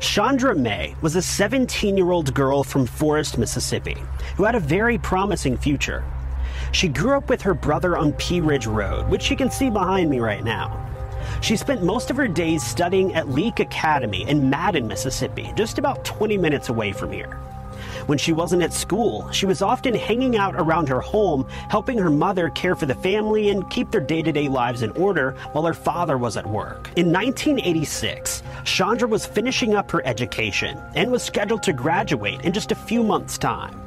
Shondra May was a 17 year old girl from Forest, Mississippi, who had a very promising future. She grew up with her brother on Pea Ridge Road, which you can see behind me right now. She spent most of her days studying at Leake Academy in Madden, Mississippi, just about 20 minutes away from here. When she wasn't at school, she was often hanging out around her home, helping her mother care for the family and keep their day to day lives in order while her father was at work. In 1986, Shondra was finishing up her education and was scheduled to graduate in just a few months' time.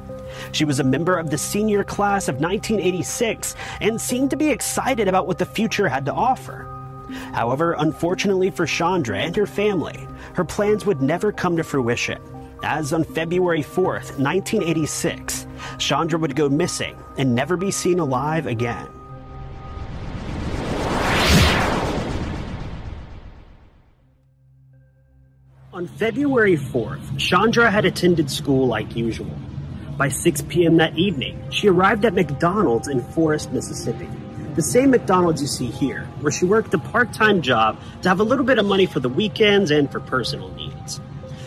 She was a member of the senior class of 1986 and seemed to be excited about what the future had to offer. However, unfortunately for Shondra and her family, her plans would never come to fruition. As on February 4th, 1986, Shondra would go missing and never be seen alive again. On February 4th, Shondra had attended school like usual. By 6 p.m. that evening, she arrived at McDonald's in Forest, Mississippi. The same McDonald's you see here, where she worked a part time job to have a little bit of money for the weekends and for personal needs.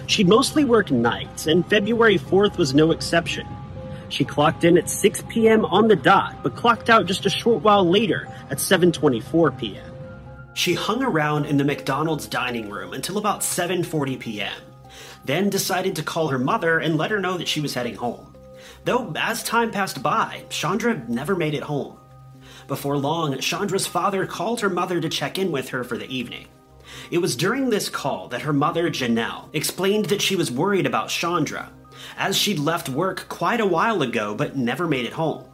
She'd mostly work nights, and February 4th was no exception. She clocked in at 6 p.m. on the dot, but clocked out just a short while later at 7:24 p.m. She hung around in the McDonald's dining room until about 7:40 p.m. Then decided to call her mother and let her know that she was heading home. Though as time passed by, Shondra never made it home. Before long, Shondra's father called her mother to check in with her for the evening. It was during this call that her mother, Janelle, explained that she was worried about Shondra, as she'd left work quite a while ago but never made it home.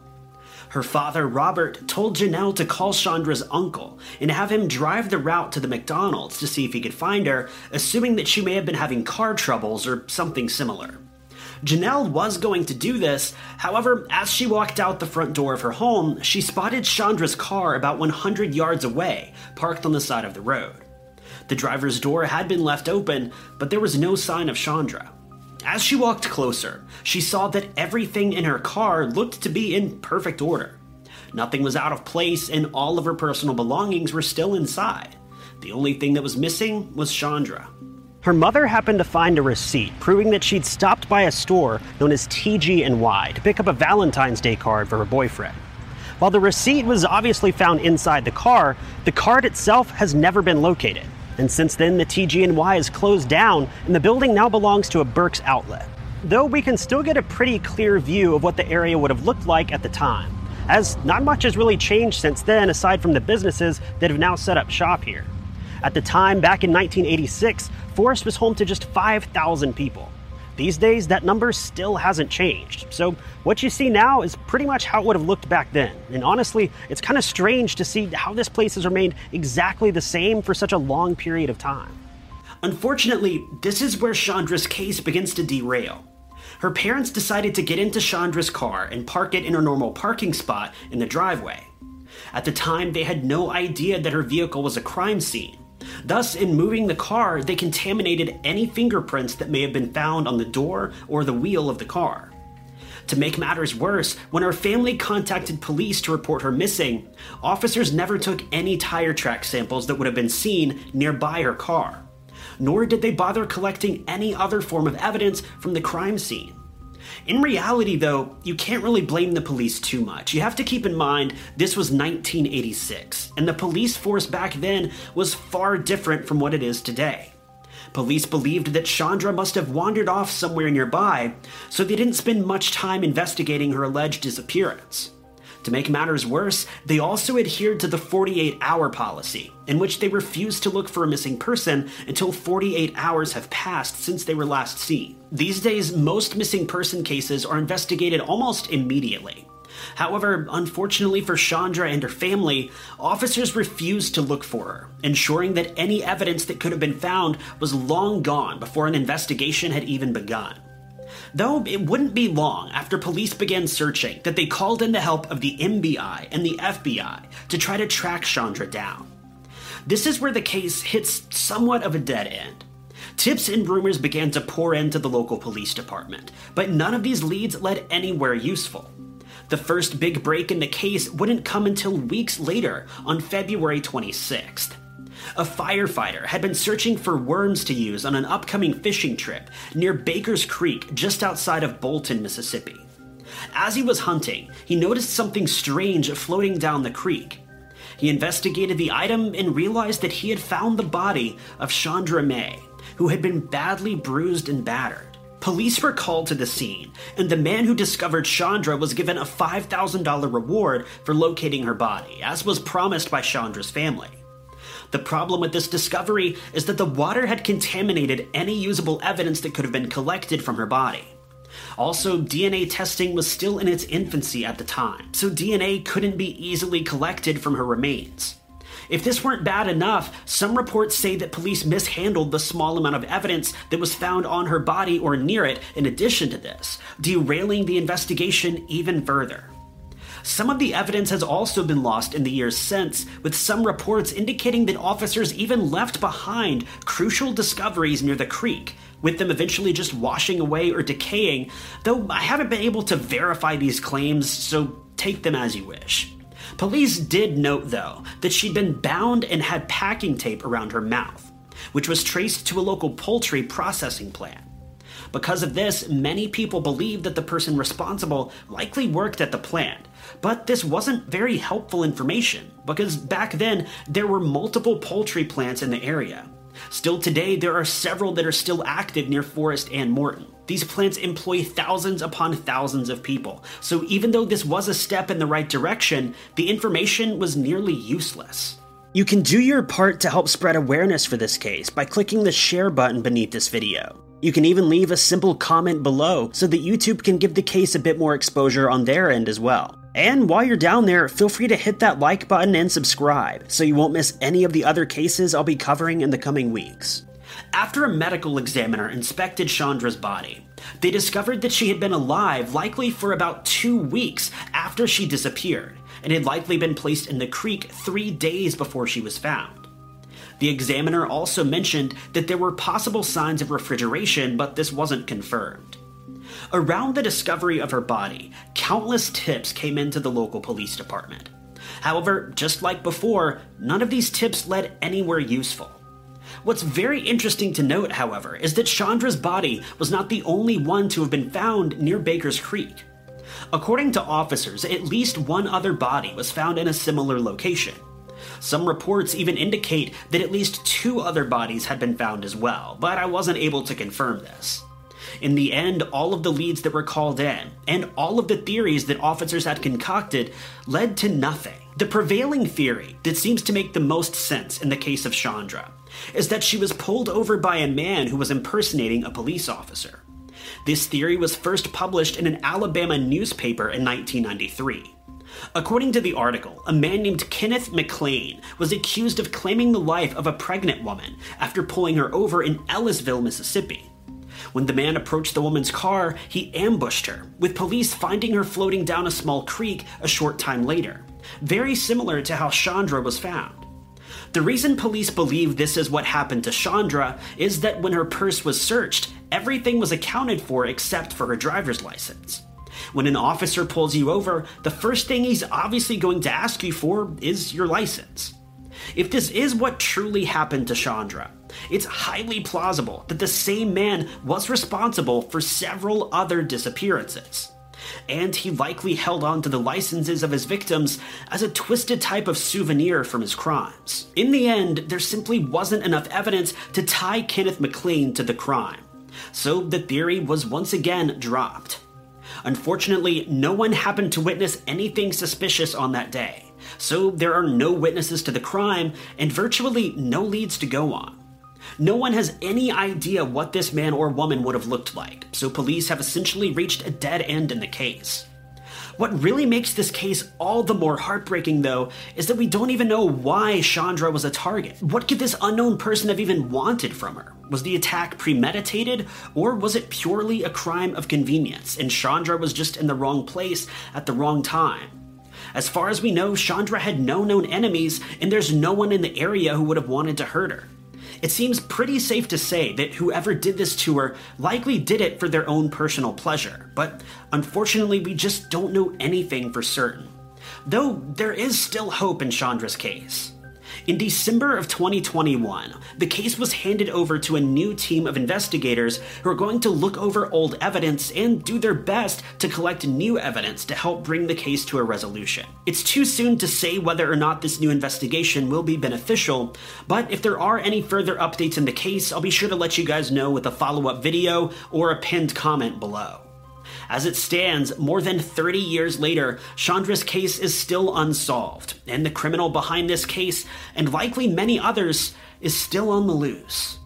Her father, Robert, told Janelle to call Shondra's uncle and have him drive the route to the McDonald's to see if he could find her, assuming that she may have been having car troubles or something similar. Janelle was going to do this, however, as she walked out the front door of her home, she spotted Shondra's car about 100 yards away, parked on the side of the road. The driver's door had been left open, but there was no sign of Shondra. As she walked closer, she saw that everything in her car looked to be in perfect order. Nothing was out of place, and all of her personal belongings were still inside. The only thing that was missing was Shondra. Her mother happened to find a receipt proving that she'd stopped by a store known as TG&Y to pick up a Valentine's Day card for her boyfriend. While the receipt was obviously found inside the car, the card itself has never been located. And since then, the TG&Y is closed down and the building now belongs to a Burke's outlet. Though we can still get a pretty clear view of what the area would have looked like at the time, as not much has really changed since then aside from the businesses that have now set up shop here. At the time, back in 1986, Forest was home to just 5,000 people. These days, that number still hasn't changed. So, what you see now is pretty much how it would have looked back then. And honestly, it's kind of strange to see how this place has remained exactly the same for such a long period of time. Unfortunately, this is where Shondra's case begins to derail. Her parents decided to get into Shondra's car and park it in her normal parking spot in the driveway. At the time, they had no idea that her vehicle was a crime scene. Thus, in moving the car, they contaminated any fingerprints that may have been found on the door or the wheel of the car. To make matters worse, when her family contacted police to report her missing, officers never took any tire track samples that would have been seen nearby her car. Nor did they bother collecting any other form of evidence from the crime scene. In reality, though, you can't really blame the police too much. You have to keep in mind this was 1986, and the police force back then was far different from what it is today. Police believed that Shondra must have wandered off somewhere nearby, so they didn't spend much time investigating her alleged disappearance. To make matters worse, they also adhered to the 48 hour policy, in which they refused to look for a missing person until 48 hours have passed since they were last seen. These days, most missing person cases are investigated almost immediately. However, unfortunately for Shondra and her family, officers refused to look for her, ensuring that any evidence that could have been found was long gone before an investigation had even begun. Though it wouldn't be long after police began searching that they called in the help of the MBI and the FBI to try to track Shondra down. This is where the case hits somewhat of a dead end. Tips and rumors began to pour into the local police department, but none of these leads led anywhere useful. The first big break in the case wouldn't come until weeks later, on February 26th. A firefighter had been searching for worms to use on an upcoming fishing trip near Baker's Creek just outside of Bolton, Mississippi. As he was hunting, he noticed something strange floating down the creek. He investigated the item and realized that he had found the body of Shondra May, who had been badly bruised and battered. Police were called to the scene, and the man who discovered Shondra was given a $5,000 reward for locating her body, as was promised by Shondra's family. The problem with this discovery is that the water had contaminated any usable evidence that could have been collected from her body. Also, DNA testing was still in its infancy at the time, so DNA couldn't be easily collected from her remains. If this weren't bad enough, some reports say that police mishandled the small amount of evidence that was found on her body or near it in addition to this, derailing the investigation even further. Some of the evidence has also been lost in the years since, with some reports indicating that officers even left behind crucial discoveries near the creek, with them eventually just washing away or decaying, though I haven't been able to verify these claims, so take them as you wish. Police did note, though, that she'd been bound and had packing tape around her mouth, which was traced to a local poultry processing plant. Because of this, many people believe that the person responsible likely worked at the plant, but this wasn't very helpful information, because back then there were multiple poultry plants in the area. Still today, there are several that are still active near Forest and Morton. These plants employ thousands upon thousands of people, so even though this was a step in the right direction, the information was nearly useless. You can do your part to help spread awareness for this case by clicking the share button beneath this video. You can even leave a simple comment below so that YouTube can give the case a bit more exposure on their end as well. And while you're down there, feel free to hit that like button and subscribe so you won't miss any of the other cases I'll be covering in the coming weeks. After a medical examiner inspected Shondra's body, they discovered that she had been alive likely for about two weeks after she disappeared, and had likely been placed in the creek three days before she was found. The examiner also mentioned that there were possible signs of refrigeration, but this wasn't confirmed. Around the discovery of her body, countless tips came into the local police department. However, just like before, none of these tips led anywhere useful. What's very interesting to note, however, is that Shondra's body was not the only one to have been found near Baker's Creek. According to officers, at least one other body was found in a similar location. Some reports even indicate that at least two other bodies had been found as well, but I wasn't able to confirm this. In the end, all of the leads that were called in, and all of the theories that officers had concocted, led to nothing. The prevailing theory that seems to make the most sense in the case of Shondra is that she was pulled over by a man who was impersonating a police officer. This theory was first published in an Alabama newspaper in 1993. According to the article, a man named Kenneth McLean was accused of claiming the life of a pregnant woman after pulling her over in Ellisville, Mississippi. When the man approached the woman's car, he ambushed her, with police finding her floating down a small creek a short time later, very similar to how Shondra was found. The reason police believe this is what happened to Shondra is that when her purse was searched, everything was accounted for except for her driver's license. When an officer pulls you over, the first thing he's obviously going to ask you for is your license. If this is what truly happened to Shondra, it's highly plausible that the same man was responsible for several other disappearances. And he likely held on to the licenses of his victims as a twisted type of souvenir from his crimes. In the end, there simply wasn't enough evidence to tie Kenneth McLean to the crime, so the theory was once again dropped. Unfortunately, no one happened to witness anything suspicious on that day, so there are no witnesses to the crime and virtually no leads to go on. No one has any idea what this man or woman would have looked like, so police have essentially reached a dead end in the case. What really makes this case all the more heartbreaking, though, is that we don't even know why Shondra was a target. What could this unknown person have even wanted from her? Was the attack premeditated, or was it purely a crime of convenience, and Shondra was just in the wrong place at the wrong time? As far as we know, Shondra had no known enemies, and there's no one in the area who would have wanted to hurt her. It seems pretty safe to say that whoever did this to her likely did it for their own personal pleasure, but unfortunately, we just don't know anything for certain. Though there is still hope in Shondra's case. In December of 2021, the case was handed over to a new team of investigators who are going to look over old evidence and do their best to collect new evidence to help bring the case to a resolution. It's too soon to say whether or not this new investigation will be beneficial, but if there are any further updates in the case, I'll be sure to let you guys know with a follow up video or a pinned comment below. As it stands, more than 30 years later, Shondra's case is still unsolved, and the criminal behind this case, and likely many others, is still on the loose.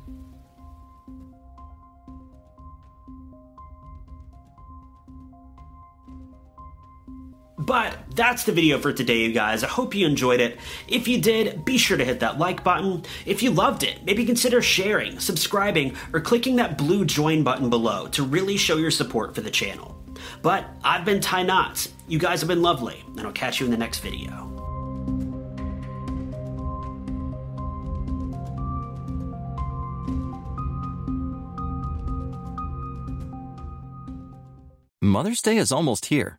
But that's the video for today, you guys. I hope you enjoyed it. If you did, be sure to hit that like button. If you loved it, maybe consider sharing, subscribing, or clicking that blue join button below to really show your support for the channel. But I've been Ty Notts. You guys have been lovely, and I'll catch you in the next video. Mother's Day is almost here